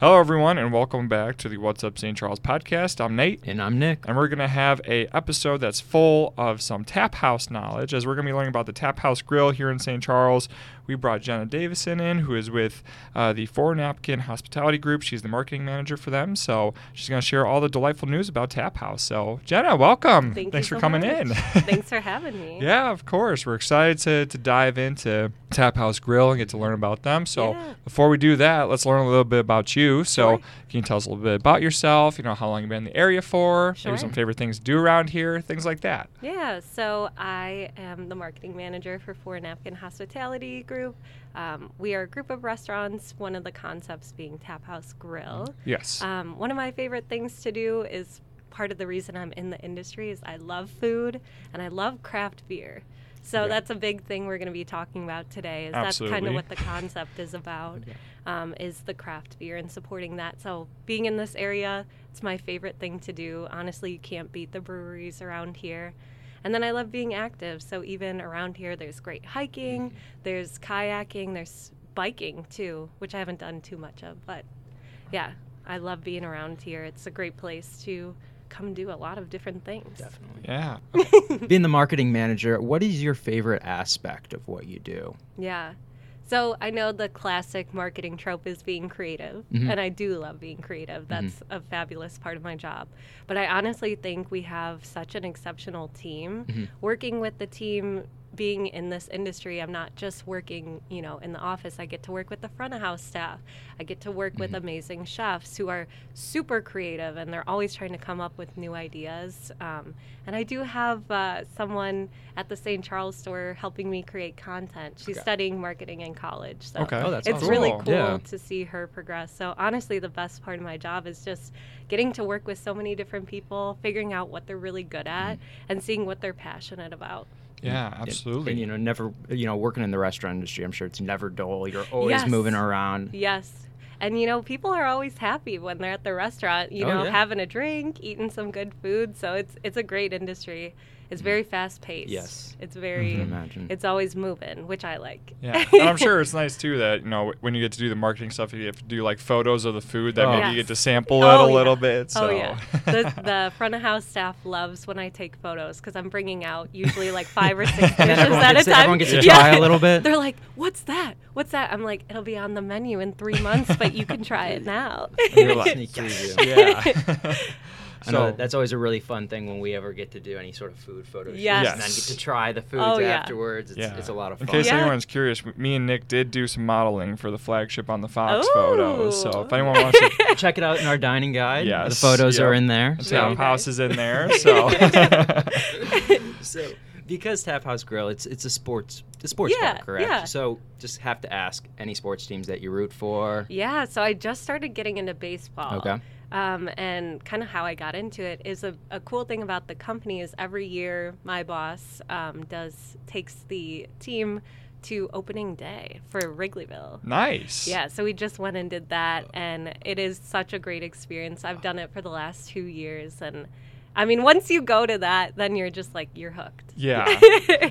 Hello, everyone, and welcome back to the What's Up St. Charles podcast. I'm Nate, And I'm Nick. and we're going to have a episode that's full of some tap house knowledge, as we're going to be learning about the Tap House Grill here in St. Charles. We brought Jenna Davison in, who is with uh, the Four Napkin Hospitality Group. She's the marketing manager for them, so she's going to share all the delightful news about Tap House. So, Jenna, welcome. Thank Thanks you for so coming much. in. Thanks for having me. Yeah, of course. We're excited to, to dive into Tap House Grill and get to learn about them. So Yeah. before we do that, let's learn a little bit about you. So Sure. can you tell us a little bit about yourself? You know, how long you've been in the area for? Sure. Maybe some favorite things to do around here, things like that. Yeah, so I am the marketing manager for Four Napkin Hospitality Group. Um, we are a group of restaurants, one of the concepts being Tap House Grill. Yes. Um, one of my favorite things to do is part of the reason I'm in the industry is I love food and I love craft beer. So Yeah. that's a big thing we're going to be talking about today. Is that's kind of what the concept is about, um, is the craft beer and supporting that. So being in this area, it's my favorite thing to do. Honestly, you can't beat the breweries around here. And then I love being active. So even around here, there's great hiking, there's kayaking, there's biking too, which I haven't done too much of. But yeah, I love being around here. It's a great place to come do a lot of different things. Definitely. yeah. Being the marketing manager, what is your favorite aspect of what you do? Yeah. So I know the classic marketing trope is being creative, Mhm. and I do love being creative. That's a fabulous part of my job. But I honestly think we have such an exceptional team. Mhm. Working with the team, being in this industry, I'm not just working, you know, in the office. I get to work with the front of house staff. I get to work with amazing chefs who are super creative, and they're always trying to come up with new ideas. Um, and I do have uh, someone at the St. Charles store helping me create content. She's Okay. studying marketing in college. So Okay. Oh, that's it's awesome. really Cool. Yeah. to see her progress. So honestly, the best part of my job is just getting to work with so many different people, figuring out what they're really good at, and seeing what they're passionate about. Yeah, absolutely. And, you know, never, you know, working in the restaurant industry, I'm sure it's never dull. You're always Yes. moving around. Yes. And you know, people are always happy when they're at the restaurant, you Oh, know, yeah. having a drink, eating some good food. So it's it's a great industry. It's mm-hmm. very fast paced. Yes. It's very can imagine. it's always moving, which I like. yeah, and I'm sure it's nice too that you know when you get to do the marketing stuff, you have to do like photos of the food that Oh. maybe you get to sample Oh, it a oh, little bit. So. Oh yeah, the, the front of house staff loves when I take photos because I'm bringing out usually like five or six dishes And then everyone at a gets to- time. everyone gets to Yeah. try a little bit. They're like, "What's that? What's that?" I'm like, "It'll be on the menu in three months, but you can try it now." And you're like, "Yes." yeah. I know that's always a really fun thing when we ever get to do any sort of food photo shoots Yes. and then get to try the foods Oh, yeah. afterwards. It's, Yeah. it's a lot of fun. In case Yeah. anyone's curious, me and Nick did do some modeling for the flagship on the Fox Ooh. photos. So if anyone wants to, Check it out in our dining guide. the Yes, photos are in there. the So, tap house is in there. So so because Tap House Grill, it's it's a sports a sports Yeah, bar, correct? yeah. So just have to ask any sports teams that you root for. yeah, so I just started getting into baseball. Okay. Um, and kind of how I got into it is a, a cool thing about the company is every year my boss um, does takes the team to opening day for Wrigleyville. nice. Yeah, so we just went and did that, and it is such a great experience. I've done it for the last two years, and I mean, once you go to that, then you're just like you're hooked. Yeah.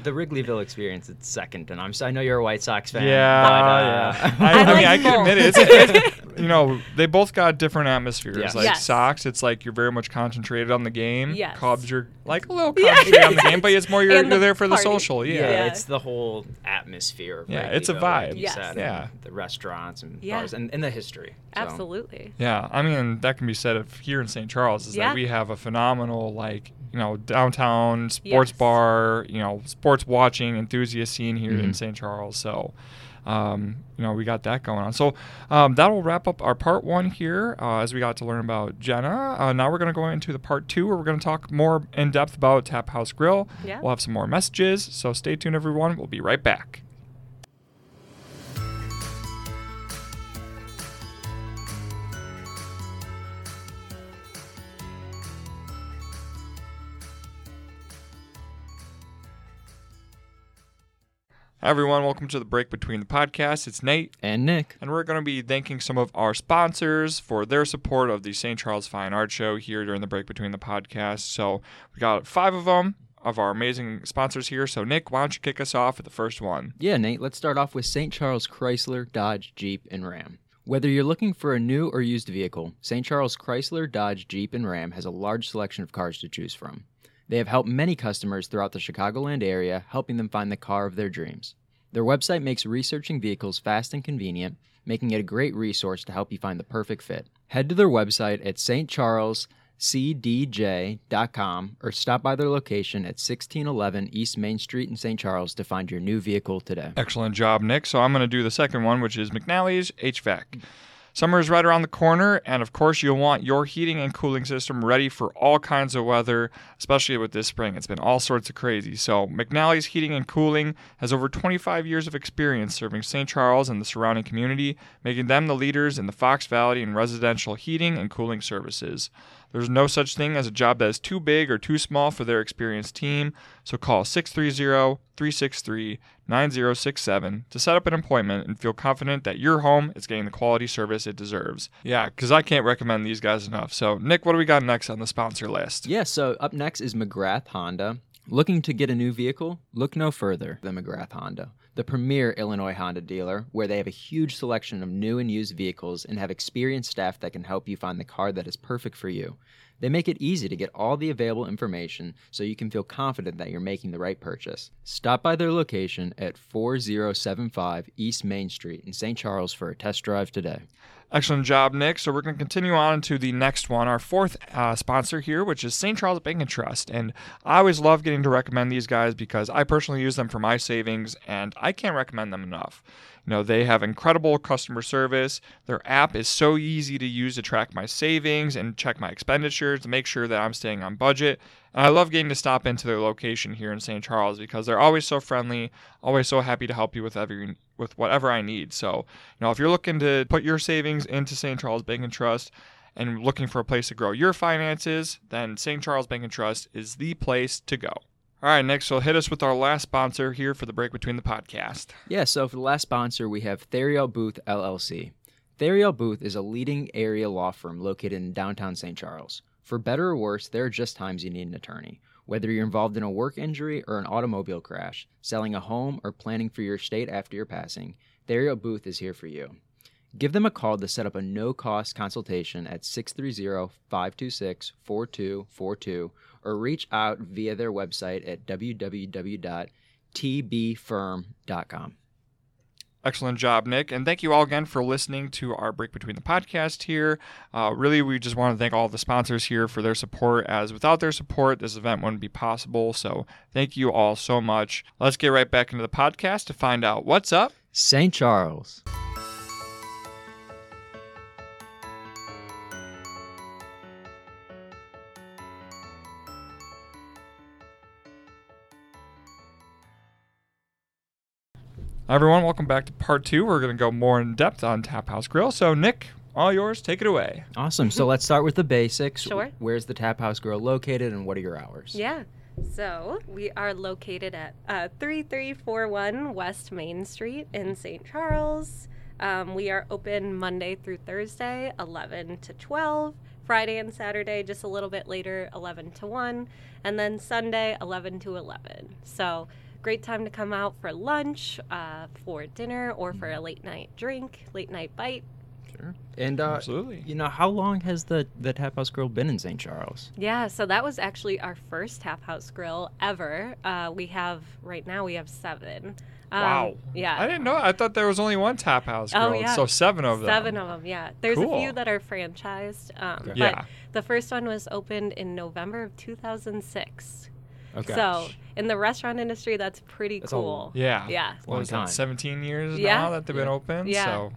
The Wrigleyville experience, it's second, and I'm so I know you're a White Sox fan. Yeah, but, uh, yeah. I I, I, mean, like I can admit it. It's, it's, you know, they both got different atmospheres. Yes. Like Yes. Sox, it's like you're very much concentrated on the game. Yes. Cubs, you're like a little Yeah. concentrated on the game, but it's more you're, the you're there for the social. Yeah. yeah, Yeah. it's the whole atmosphere. Of Yeah, it's a Wrigleyville, like vibe. you Yes. said, Yeah. the restaurants and Yeah. bars and, and the history. So, Absolutely. Yeah, I mean that can be said of here in St. Charles is Yeah. that we have a phenomenal like you know downtown sports Yes. bar, you know sports watching enthusiast scene here in Mhm. St. Charles. So, um, you know we got that going on. So um, that will wrap up our part one here uh, as we got to learn about Jenna. Uh, now we're going to go into the part two where we're going to talk more in depth about Tap House Grill. Yeah. We'll have some more messages. So stay tuned, everyone. We'll be right back. Hi, everyone. Welcome to the break between the podcasts. It's Nate, And Nick. and we're going to be thanking some of our sponsors for their support of the St. Charles Fine Art Show here during the break between the podcasts. So we got five of them of our amazing sponsors here. So, Nick, why don't you kick us off with the first one? Yeah, Nate, let's start off with St. Charles Chrysler, Dodge, Jeep, and Ram. Whether you're looking for a new or used vehicle, St. Charles Chrysler, Dodge, Jeep, and Ram has a large selection of cars to choose from. They have helped many customers throughout the Chicagoland area, helping them find the car of their dreams. Their website makes researching vehicles fast and convenient, making it a great resource to help you find the perfect fit. Head to their website at stcharlescdj.com or stop by their location at 1611 East Main Street in St. Charles to find your new vehicle today. Excellent job, Nick. So I'm going to do the second one, which is McNally's HVAC. Summer is right around the corner, and of course, you'll want your heating and cooling system ready for all kinds of weather, especially with this spring. It's been all sorts of crazy. So, McNally's Heating and Cooling has over 25 years of experience serving St. Charles and the surrounding community, making them the leaders in the Fox Valley in residential heating and cooling services. There's no such thing as a job that is too big or too small for their experienced team, so call 630 363 9067 to set up an appointment and feel confident that your home is getting the quality service it deserves. Yeah, because I can't recommend these guys enough. So, Nick, what do we got next on the sponsor list? Yeah, so up next is McGrath Honda. Looking to get a new vehicle? Look no further than McGrath Honda, the premier Illinois Honda dealer, where they have a huge selection of new and used vehicles and have experienced staff that can help you find the car that is perfect for you. They make it easy to get all the available information so you can feel confident that you're making the right purchase. Stop by their location at 4075 East Main Street in St. Charles for a test drive today. Excellent job, Nick. So we're going to continue on to the next one, our fourth uh, sponsor here, which is St. Charles Bank and Trust. And I always love getting to recommend these guys because I personally use them for my savings, and I can't recommend them enough. You know, they have incredible customer service. Their app is so easy to use to track my savings and check my expenditures to make sure that I'm staying on budget. I love getting to stop into their location here in St. Charles because they're always so friendly, always so happy to help you with every with whatever I need. So, you know, if you're looking to put your savings into St. Charles Bank and Trust and looking for a place to grow your finances, then St. Charles Bank and Trust is the place to go. All right, next, we'll hit us with our last sponsor here for the break between the podcast. Yeah, so for the last sponsor, we have Theriel Booth LLC. Theriel Booth is a leading area law firm located in downtown St. Charles. For better or worse, there are just times you need an attorney. Whether you're involved in a work injury or an automobile crash, selling a home, or planning for your estate after your passing, Theriel Booth is here for you. Give them a call to set up a no cost consultation at 630 526 4242 or reach out via their website at www.tbfirm.com. Excellent job, Nick. And thank you all again for listening to our break between the podcast here. Uh, really, we just want to thank all the sponsors here for their support, as without their support, this event wouldn't be possible. So thank you all so much. Let's get right back into the podcast to find out what's up. St. Charles. Hi, everyone. Welcome back to part two. We're going to go more in depth on Tap House Grill. So, Nick, all yours. Take it away. Awesome. So let's start with the basics. Sure. Where's the Tap House Grill located and what are your hours? Yeah. So we are located at uh, 3341 West Main Street in St. Charles. Um, we are open Monday through Thursday, 11 to 12. Friday and Saturday, just a little bit later, 11 to 1. And then Sunday, 11 to 11. So great time to come out for lunch, uh, for dinner, or for a late night drink, late night bite. Sure. And uh, Absolutely. you know, how long has the the Tap House Grill been in St. Charles? Yeah, so that was actually our first tap house grill ever. Uh, we have right now we have seven. Um, wow. Yeah. I didn't know. I thought there was only one Tap House Grill. Oh, yeah. So, seven of them. Seven of them, yeah. There's a few that are franchised. Um, Okay. But Yeah. the first one was opened in November of 2006. Okay. So in the restaurant industry, that's pretty That's a- cool. Yeah. Yeah. What Long time. that? 17 years Yeah. now that they've been Yeah. open. Yeah. So,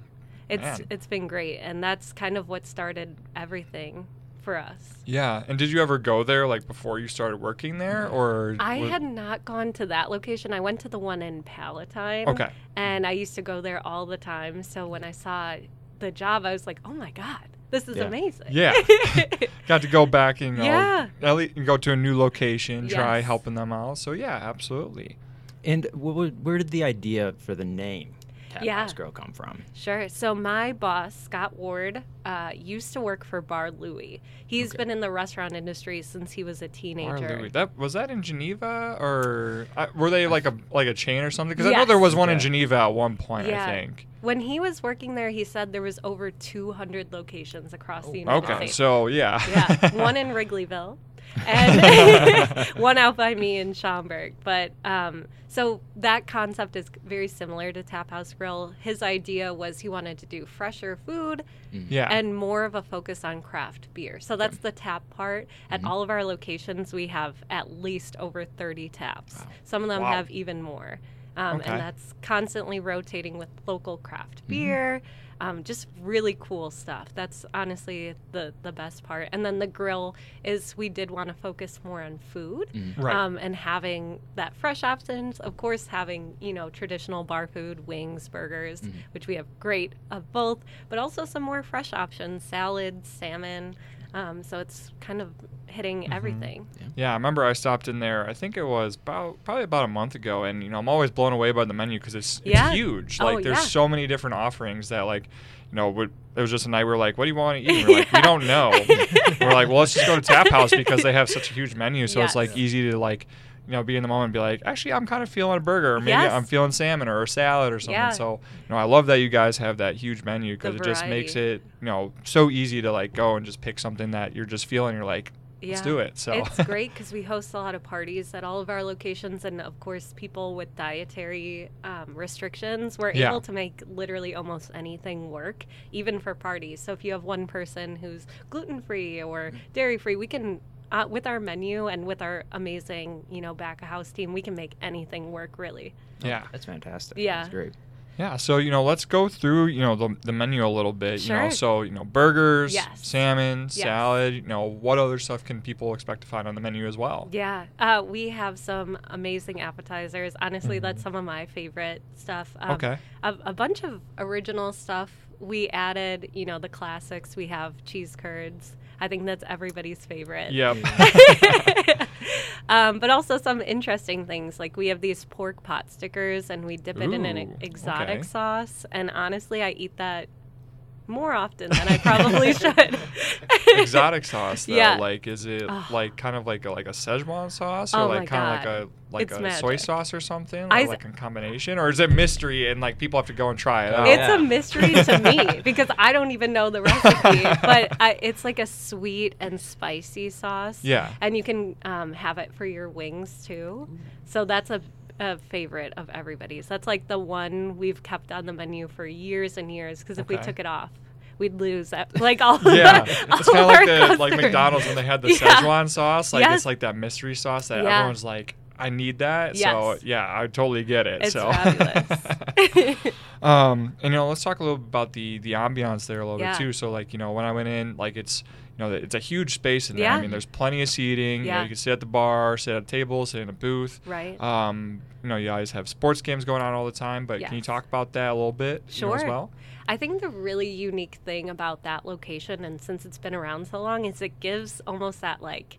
It's Man. it's been great, and that's kind of what started everything for us. yeah. And did you ever go there like before you started working there, or I was- had not gone to that location. I went to the one in Palatine. Okay. And I used to go there all the time. So when I saw the job, I was like, oh my God, this is Yeah. amazing. Yeah. Got to go back and you know, Yeah. at least go to a new location, try helping them out. So yeah, absolutely. And wh- wh- where did the idea for the name? Tap Yeah. House Grill come from? Sure. So my boss, Scott Ward, uh, used to work for Bar Louie. He's Okay. been in the restaurant industry since he was a Bar teenager. Louie. That was that in Geneva or uh, were they like a like a chain or something? Because I know there was one in Geneva at one point. Yeah. I think. When he was working there, he said there was over 200 locations across the United Okay, States. so yeah. yeah, one in Wrigleyville, and one out by me in Schaumburg. But um, so that concept is very similar to Tap House Grill. His idea was he wanted to do fresher food yeah. and more of a focus on craft beer. So that's the tap part. At all of our locations, we have at least over 30 taps. Some of them Wow. have even more. Um, Okay. And that's constantly rotating with local craft beer. Um, just really cool stuff. That's honestly the, the best part. And then the grill is we did want to focus more on food Right. um, and having that fresh options. Of course, having you know traditional bar food, wings, burgers, which we have great of both, but also some more fresh options, salads, salmon. Um, so it's kind of hitting everything. Yeah, I remember I stopped in there. I think it was about probably about a month ago, and you know I'm always blown away by the menu because it's, it's Yeah. huge. Oh, Like there's yeah. so many different offerings that like, you know, would, it was just a night we are like, what do you want to eat? And we're like, we don't know. we're like, well, let's just go to Tap House because they have such a huge menu, so it's like easy to like. You know, be in the moment and be like, actually, I'm kind of feeling a burger, or maybe Yes. I'm feeling salmon or a salad or something. Yeah. So, you know, I love that you guys have that huge menu because it just makes it, you know, so easy to like go and just pick something that you're just feeling. You're like, let's Yeah. do it. So It's great because we host a lot of parties at all of our locations, and of course, people with dietary um, restrictions, we're Yeah. able to make literally almost anything work, even for parties. So if you have one person who's gluten free or dairy free, we can. Uh, with our menu and with our amazing, you know, back of house team, we can make anything work really. yeah. That's fantastic. Yeah. That's great. Yeah, so you know, let's go through you know the, the menu a little bit. You know, Sure. so you know, burgers, Yes. salmon, Yes. salad. You know, what other stuff can people expect to find on the menu as well? Yeah, uh, we have some amazing appetizers. Honestly, that's some of my favorite stuff. Um, Okay. A, a bunch of original stuff. We added, you know, the classics. We have cheese curds. I think that's everybody's favorite. Yep. um, but also some interesting things. Like we have these pork pot stickers, and we dip it in an exotic okay. sauce. And honestly, I eat that more often than I probably should. Exotic sauce though, Yeah. like is it Oh. like kind of like a, like a Szechuan sauce or Oh like my kind of like a like It's a soy sauce or something, or s- like a combination, or is it mystery and like people have to go and try it out? It's yeah. a mystery to me because I don't even know the recipe, but I, it's like a sweet and spicy sauce. Yeah. And you can um, have it for your wings too. So that's a, a favorite of everybody's. That's like the one we've kept on the menu for years and years because if we took it off, we'd lose that, like all Yeah, it's kind of like the like. McDonald's when they had the Yeah. Szechuan sauce. Like Yes. it's like that mystery sauce that Yeah. everyone's like, I need that. So yeah, I totally get it. It's so. fabulous. um, and you know, let's talk a little bit about the the ambiance there a little Yeah. bit too. So like you know, when I went in, like it's you know, it's a huge space in there. I mean, there's plenty of seating. You know, Yeah. you can sit at the bar, sit at a table, sit in a booth. right. Um, you know, you guys have sports games going on all the time. But can you talk about that a little bit you know, as Sure. well? I think the really unique thing about that location, and since it's been around so long, is it gives almost that like,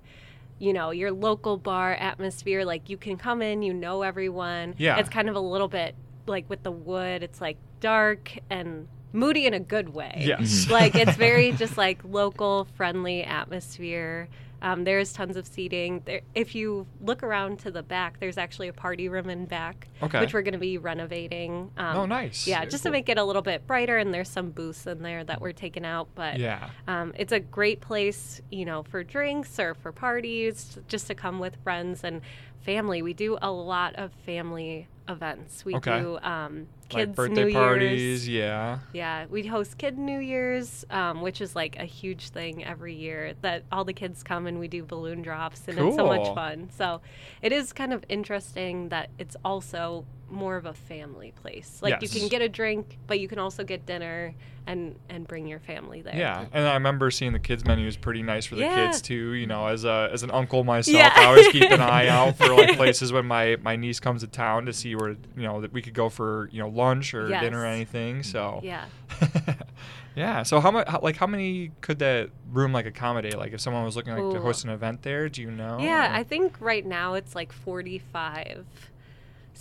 you know, your local bar atmosphere. Like you can come in, you know everyone. Yeah. It's kind of a little bit like with the wood. It's like dark and moody in a good way. Yes. like it's very just like local friendly atmosphere. Um, there's tons of seating. There, if you look around to the back, there's actually a party room in back, Okay. which we're going to be renovating. Um, oh, nice. yeah, Very just cool. to make it a little bit brighter, and there's some booths in there that we're taking out. But Yeah. um, it's a great place, you know, for drinks or for parties, just to come with friends and family. We do a lot of family events. We Okay. do um, Like kids' birthday New parties. Year's. Yeah. Yeah, we host Kid New Year's, um, which is like a huge thing every year. That all the kids come and we do balloon drops, and it's so much fun. So it is kind of interesting that it's also more of a family place. Like you can get a drink, but you can also get dinner and and bring your family there. Yeah, and I remember seeing the kids menu is pretty nice for the Yeah. kids too. You know, as a as an uncle myself, Yeah. I always keep an eye out for like places when my my niece comes to town to see where you know that we could go for you know lunch or dinner or anything. So Yeah. yeah. So how much like how many could that room like accommodate? Like if someone was looking like to host an event there, do you know? Yeah, or- I think right now it's like 45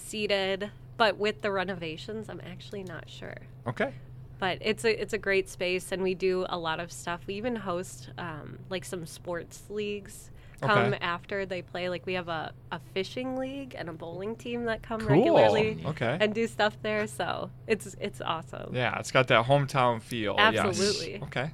seated, but with the renovations, I'm actually not sure. Okay. But it's a it's a great space, and we do a lot of stuff. We even host um, like some sports leagues come Okay. after they play. Like we have a, a fishing league and a bowling team that come Cool. regularly Okay. and do stuff there. So it's it's awesome. Yeah, it's got that hometown feel. yes. Absolutely. Okay.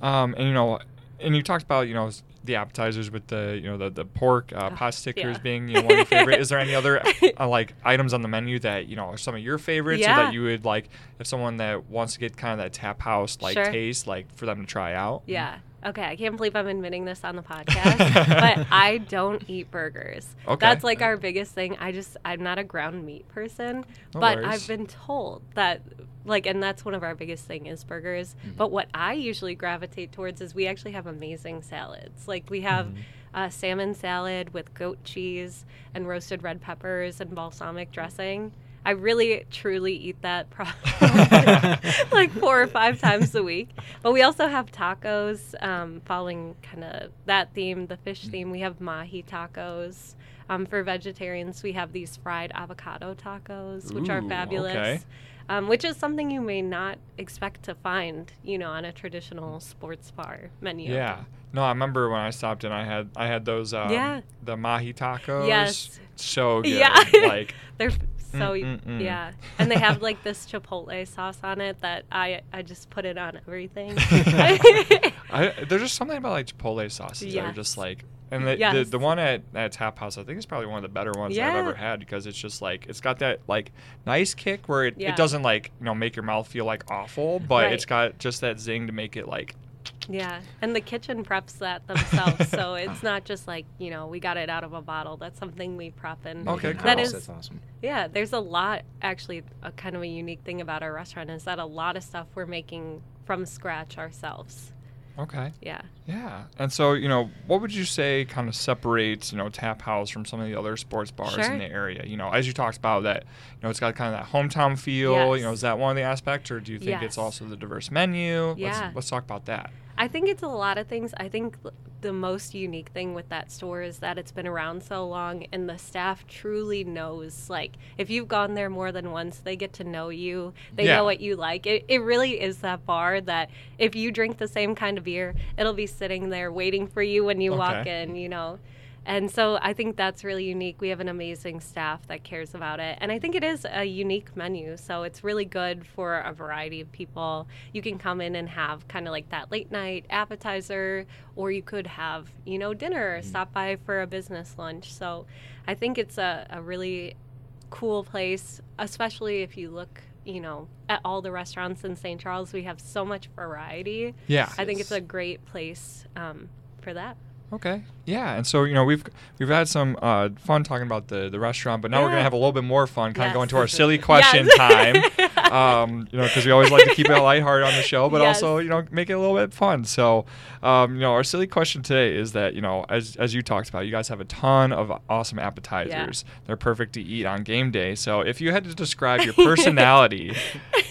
Um, and you know, and you talked about you know the appetizers with the you know the the pork uh, Oh, pot stickers yeah. being you know one of your favorite. Is there any other uh, like items on the menu that you know are some of your favorites, or that you would like if someone that wants to get kind of that tap house like Sure. taste, like for them to try out? Yeah. Okay, I can't believe I'm admitting this on the podcast, but I don't eat burgers. Okay. That's like our biggest thing. I just I'm not a ground meat person, No but worries. I've been told that like and that's one of our biggest thing is burgers. But what I usually gravitate towards is we actually have amazing salads. Like we have uh, salmon salad with goat cheese and roasted red peppers and balsamic dressing. I really truly eat that probably like four or five times a week. But we also have tacos, um, following kind of that theme, the fish theme. We have mahi tacos. Um, for vegetarians, we have these fried avocado tacos, which are fabulous. okay. Um, which is something you may not expect to find, you know, on a traditional sports bar menu. Yeah. No, I remember when I stopped and I had I had those um, Yeah. the mahi tacos. Yes. So good. Yeah. like They're so Mm, mm, mm. yeah, and they have like this chipotle sauce on it that I I just put it on everything. I, there's just something about like Chipotle sauces that are just like, and the, the, Yes. the one at, at Tap House, I think is probably one of the better ones I've ever had because it's just like it's got that like nice kick where it, Yeah. it doesn't like you know make your mouth feel like awful, but Right. it's got just that zing to make it like yeah, and the kitchen preps that themselves, so it's not just like you know we got it out of a bottle. That's something we prep and Okay, that cool. is That's awesome. yeah. There's a lot actually. A kind of a unique thing about our restaurant is that a lot of stuff we're making from scratch ourselves. okay, Yeah. Yeah. And so you know, what would you say kind of separates you know Tap House from some of the other sports bars Sure. in the area? You know, as you talked about that, you know, it's got kind of that hometown feel. You know, is that one of the aspects, or do you think it's also the diverse menu? Yeah. Let's, let's talk about that. I think it's a lot of things. I think the most unique thing with that store is that it's been around so long and the staff truly knows like if you've gone there more than once, they get to know you. They Yeah. know what you like. It, it really is that bar that if you drink the same kind of beer, it'll be sitting there waiting for you when you walk in, you know. And so I think that's really unique. We have an amazing staff that cares about it. And I think it is a unique menu. So it's really good for a variety of people. You can come in and have kind of like that late night appetizer, or you could have, you know, dinner or stop by for a business lunch. So I think it's a, a really cool place, especially if you look. You know, at all the restaurants in St. Charles, we have so much variety. Yeah. I think it's a great place um, for that. Okay. Yeah, and so you know we've we've had some uh, fun talking about the, the restaurant, but now we're gonna have a little bit more fun, kind of Yes. going to our silly question Yes. time. Um, you know, because we always like to keep it lighthearted on the show, but Yes. also you know make it a little bit fun. So, um, you know, our silly question today is that you know as as you talked about, you guys have a ton of awesome appetizers. They're perfect to eat on game day. So, if you had to describe your personality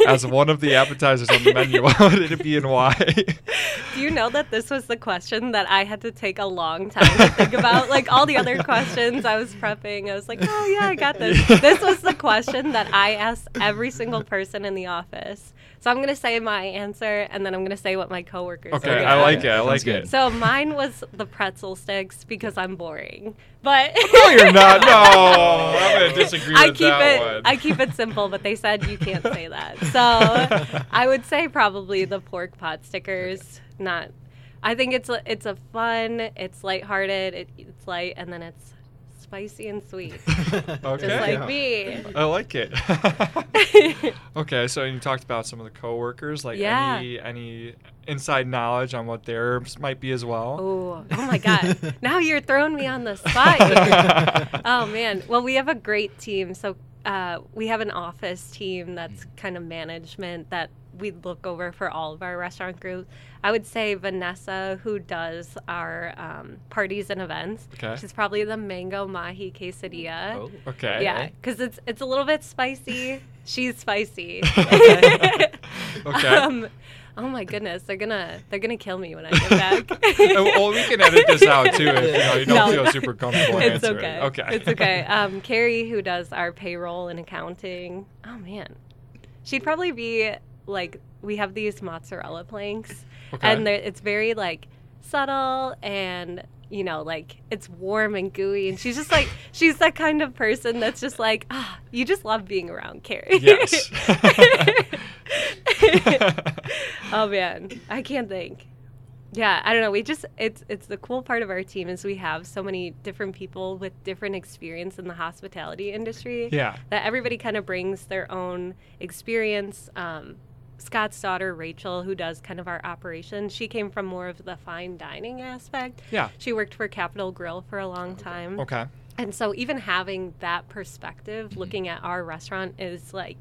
as one of the appetizers on the menu, what would it be and why? Do you know that this was the question that I had to take a long time to think about? Like all the other questions I was prepping, I was like, oh yeah, I got this. This was the question that I asked every single person in the office. So I'm going to say my answer and then I'm going to say what my coworkers okay, are I like it. I like it. So mine was the pretzel sticks because I'm boring. But No, you're not. No, I'm gonna disagree I with keep that it one. I keep it simple, but they said you can't say that. So I would say probably the pork pot stickers. Not. I think it's a it's a fun. It's lighthearted. It, it's light, and then it's spicy and sweet, Okay. just like Yeah. me. I like it. okay, so you talked about some of the coworkers. Like Yeah. any any inside knowledge on what theirs might be as well. Oh, oh my God! now you're throwing me on the spot. Oh man well we have a great team so uh, we have an office team that's kind of management that we look over for all of our restaurant groups i would say vanessa who does our um, parties and events Okay. she's probably the mango mahi quesadilla Oh. Okay. yeah because it's it's a little bit spicy she's spicy Okay. um, Oh my goodness, they're gonna they're gonna kill me when I get back. Oh, well, we can edit this out too if you, know, you don't No. feel super comfortable it's answering. okay. Okay. It's okay. Um, Carrie, who does our payroll and accounting, oh man, she'd probably be like we have these mozzarella planks, Okay. and it's very like subtle and you know like it's warm and gooey, and she's just like she's that kind of person that's just like ah, you just love being around Carrie. Yes. oh man, I can't think. Yeah, I don't know. We just it's it's the cool part of our team is we have so many different people with different experience in the hospitality industry. yeah. That everybody kind of brings their own experience. Um, Scott's daughter Rachel, who does kind of our operation, she came from more of the fine dining aspect. Yeah. She worked for Capital Grille for a long time. Okay. And so even having that perspective, looking at our restaurant is like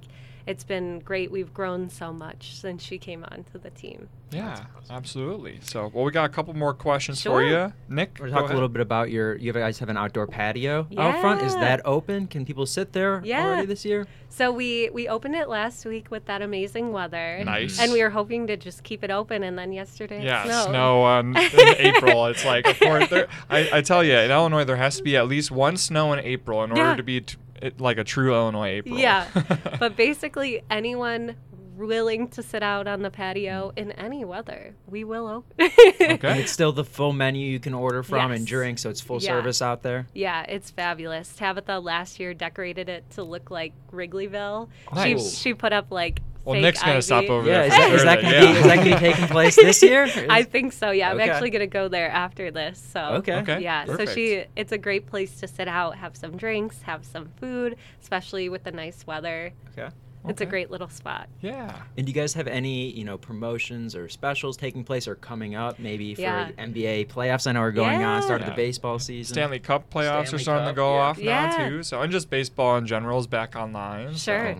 it's been great. We've grown so much since she came onto the team. Yeah, absolutely. So, well, we got a couple more questions for you, Nick. We're go talk a little bit about your. You guys have an outdoor patio out front. Is that open? Can people sit there Yeah. already this year? So we we opened it last week with that amazing weather. Nice. And we were hoping to just keep it open and then yesterday Yeah, snowed. snow on in April. It's like, of course, there, I, I tell you, in Illinois, there has to be at least one snow in April in order Yeah. to be t- it, like a true Illinois April. Yeah. but basically anyone willing to sit out on the patio in any weather, we will open. And okay. it's still the full menu you can order from and drink, so it's full Yeah. service out there. Yeah, it's fabulous. Tabitha last year decorated it to look like Wrigleyville. Nice. She she put up like Well, fake Nick's gonna stop over Yeah, there. is for that, is that gonna be yeah. is gonna be taking place this year? I think so. Yeah, I'm actually gonna go there after this. So Okay. Okay. yeah, perfect. so she it's a great place to sit out, have some drinks, have some food, especially with the nice weather. Okay. It's a great little spot. Yeah. And do you guys have any, you know, promotions or specials taking place or coming up? Maybe for Yeah. NBA playoffs. I know are going on. Start of Yeah. the baseball season. Stanley Cup playoffs are Stanley starting to go yeah. off now too. So and just baseball in general is back online. Sure. So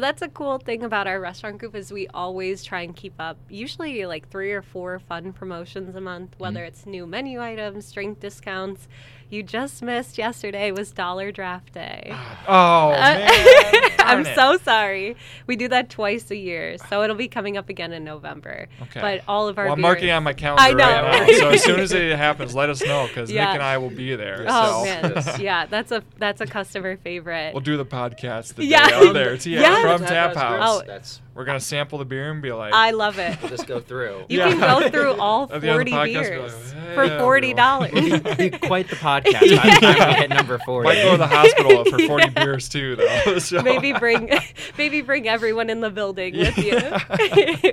that's a cool thing about our restaurant group is we always try and keep up usually like three or four fun promotions a month, whether Mm-hmm. it's new menu items, drink discounts. You just missed yesterday was Dollar Draft Day. Oh Uh, man. I'm it. so sorry. We do that twice a year, so it'll be coming up again in November. Okay. But all of our Well, I'm marking on my calendar I know. right now. So as soon as it happens, let us know because Yeah. Nick and I will be there. Oh so. man, yeah, that's a that's a customer favorite. We'll do the podcast the Yeah. day out there. too. Yeah, Yes. from Tap House. Oh. That's We're gonna sample the beer and be like, I love it. we'll just go through. You Yeah. can go through all At the end of the 40 podcast, be like, beers "Hey, for forty dollars. Quite the podcast. by the time we hit number four. might go to the hospital for 40 beers too, though. So. maybe bring maybe bring everyone in the building with you.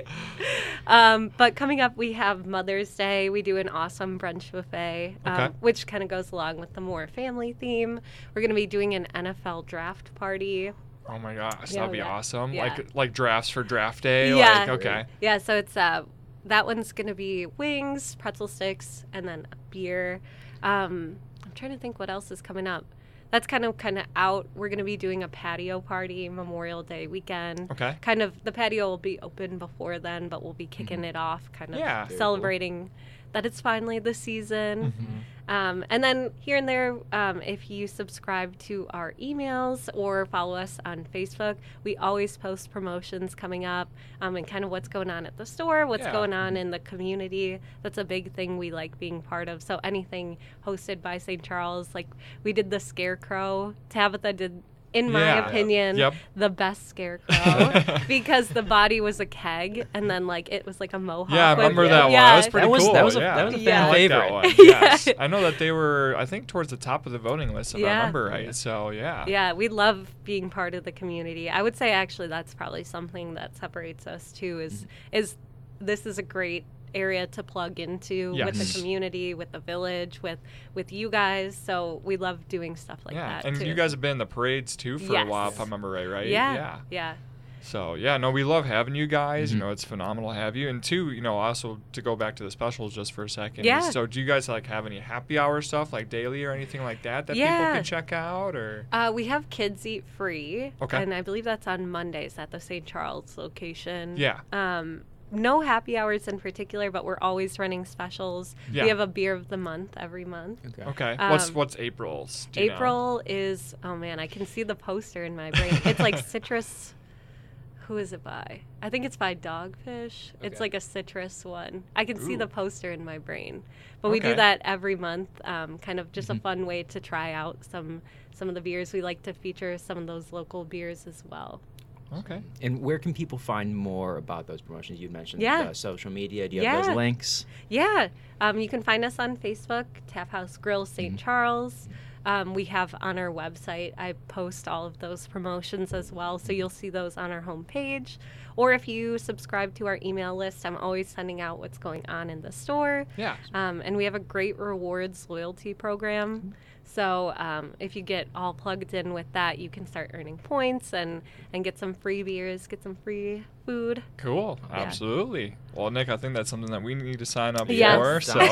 um, but coming up, we have Mother's Day. We do an awesome brunch buffet, um, Okay. which kind of goes along with the more family theme. We're going to be doing an NFL draft party. Oh my gosh, Yeah, that'd be yeah. awesome. Yeah. Like like drafts for draft day. Yeah. Like okay. Yeah, so it's uh, that one's going to be wings, pretzel sticks, and then a beer. Um, I'm trying to think what else is coming up. That's kind of kind of out. We're going to be doing a patio party Memorial Day weekend. Okay. Kind of the patio will be open before then, but we'll be kicking it off, kind of Mm-hmm. Yeah. Very cool. That it's finally the season. Mm-hmm. Um, and then here and there, um, if you subscribe to our emails or follow us on Facebook, we always post promotions coming up um, and kind of what's going on at the store, what's Yeah. going on in the community. That's a big thing we like being part of. So anything hosted by St. Charles, like we did the Scarecrow, Tabitha did. In my Yeah. opinion, Yep. the best scarecrow because the body was a keg and then like it was like a mohawk. Yeah, I remember that one. Yeah, That was pretty That was- cool. that was a- yeah. that was a fan I like that favorite. one. Yeah. Yes. I know that they were, I think, towards the top of the voting list, if I remember right. So, yeah. Yeah, we love being part of the community. I would say actually that's probably something that separates us too is Mm-hmm. is this is a great area to plug into with the community, with the village, with with you guys. So we love doing stuff like yeah. that and too. you guys have been in the parades too for a while, if I remember right, right? yeah, Yeah. yeah, So yeah, no, we love having you guys. Mm-hmm. You know, it's phenomenal to have you. And two, you know, also to go back to the specials just for a second. Yeah. So do you guys like have any happy hour stuff like daily or anything like that that people can check out or? Uh, we have kids eat free, Okay. and I believe that's on Mondays at the St. Charles location. Yeah. Um, no happy hours in particular, but we're always running specials. Yeah. We have a beer of the month every month. Okay. Okay. what's Um, what's April's? Do you know? April is oh man, I can see the poster in my brain. It's like citrus. who is it by? I think it's by Dogfish. It's like a citrus one. I can see the poster in my brain. But we Okay. do that every month. Um, kind of just Mhm. a fun way to try out some some of the beers. We like to feature some of those local beers as well. Okay. And where can people find more about those promotions you mentioned? Yeah. The social media. Do you have those links? Yeah, um, you can find us on Facebook, Tap House Grill saint Charles. Um, we have on our website, I post all of those promotions as well. So you'll see those on our homepage. Or if you subscribe to our email list, I'm always sending out what's going on in the store. Yeah. Um, and we have a great rewards loyalty program. So um, if you get all plugged in with that, you can start earning points and, and get some free beers, get some free food. Cool. Yeah. Absolutely. Well, Nick, I think that's something that we need to sign up Yes. for. Sounds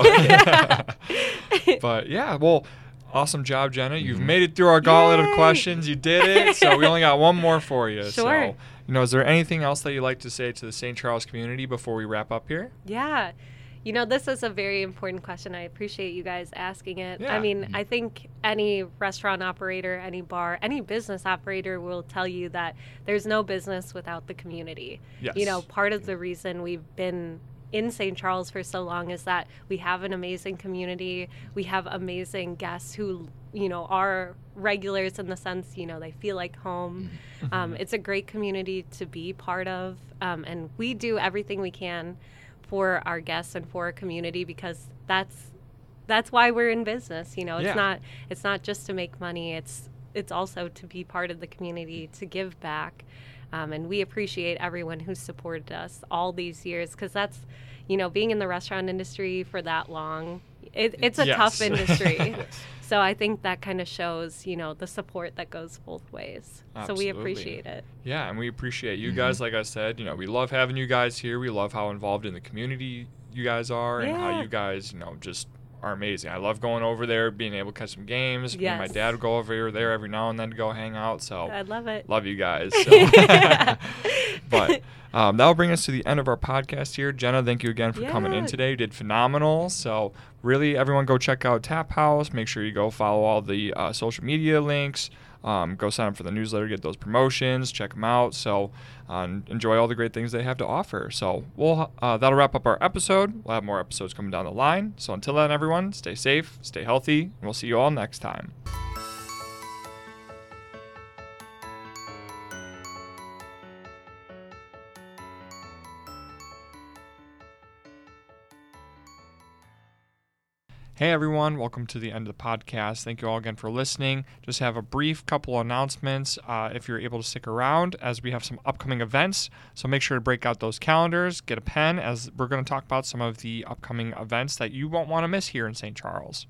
So, but yeah, well, awesome job, Jenna. You've made it through our gauntlet of questions. You did it. So we only got one more for you. So, Sure. you know, is there anything else that you'd like to say to the St. Charles community before we wrap up here? Yeah. You know, this is a very important question. I appreciate you guys asking it. Yeah. I mean, I think any restaurant operator, any bar, any business operator will tell you that there's no business without the community. Yes. You know, part of the reason we've been in St. Charles for so long is that we have an amazing community. We have amazing guests who, you know, are regulars in the sense, you know, they feel like home. Um, it's a great community to be part of. Um, and we do everything we can for our guests and for our community because that's that's why we're in business. You know, it's Yeah. not it's not just to make money. It's it's also to be part of the community to give back. Um, and we appreciate everyone who's supported us all these years because that's, you know, being in the restaurant industry for that long, it, it's a tough Yes. industry. So I think that kind of shows, you know, the support that goes both ways. So we appreciate it. Yeah, and we appreciate you mm-hmm. guys. Like I said, you know, we love having you guys here. We love how involved in the community you guys are, and how you guys, you know, just are amazing. I love going over there, being able to catch some games. Me and my dad would go over there every now and then to go hang out. So I love it. love you guys. So. but um, that'll bring us to the end of our podcast here. Jenna, thank you again for coming in today. You did phenomenal. So really, everyone go check out Tap House. Make sure you go follow all the uh, social media links. Um, go sign up for the newsletter, get those promotions, check them out. So uh, enjoy all the great things they have to offer. So we'll uh, that'll wrap up our episode. We'll have more episodes coming down the line. So until then, everyone, stay safe, stay healthy, and we'll see you all next time. Hey everyone, welcome to the end of the podcast. Thank you all again for listening. Just have a brief couple announcements uh, if you're able to stick around as we have some upcoming events. So make sure to break out those calendars, get a pen as we're going to talk about some of the upcoming events that you won't want to miss here in St. Charles.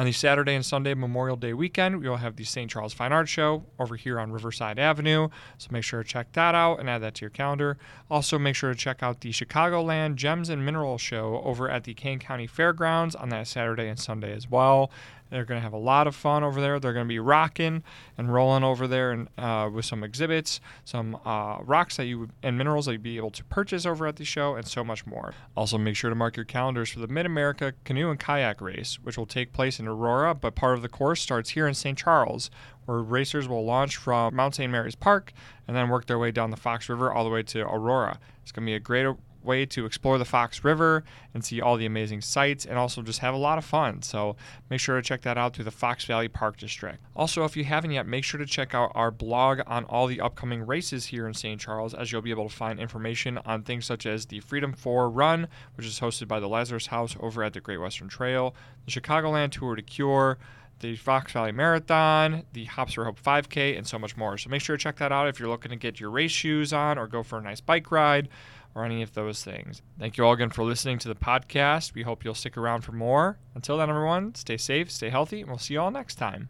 On the Saturday and Sunday Memorial Day weekend, we will have the St. Charles Fine Arts Show over here on Riverside Avenue. So make sure to check that out and add that to your calendar. Also, make sure to check out the Chicagoland Gems and Minerals Show over at the Kane County Fairgrounds on that Saturday and Sunday as well. They're going to have a lot of fun over there. They're going to be rocking and rolling over there and uh, with some exhibits, some uh, rocks that you and minerals that you'd be able to purchase over at the show, and so much more. Also, make sure to mark your calendars for the Mid America Canoe and Kayak Race, which will take place in Aurora, but part of the course starts here in St. Charles, where racers will launch from Mount St. Mary's Park and then work their way down the Fox River all the way to Aurora. It's going to be a great way to explore the Fox River and see all the amazing sights and also just have a lot of fun. So make sure to check that out through the Fox Valley Park District. Also, if you haven't yet, make sure to check out our blog on all the upcoming races here in St. Charles, as you'll be able to find information on things such as the Freedom 4 Run, which is hosted by the Lazarus House over at the Great Western Trail, the Chicagoland Tour to Cure, the Fox Valley Marathon, the Hops for Hope 5K, and so much more. So make sure to check that out if you're looking to get your race shoes on or go for a nice bike ride or any of those things. Thank you all again for listening to the podcast. We hope you'll stick around for more. Until then, everyone, stay safe, stay healthy, and we'll see you all next time.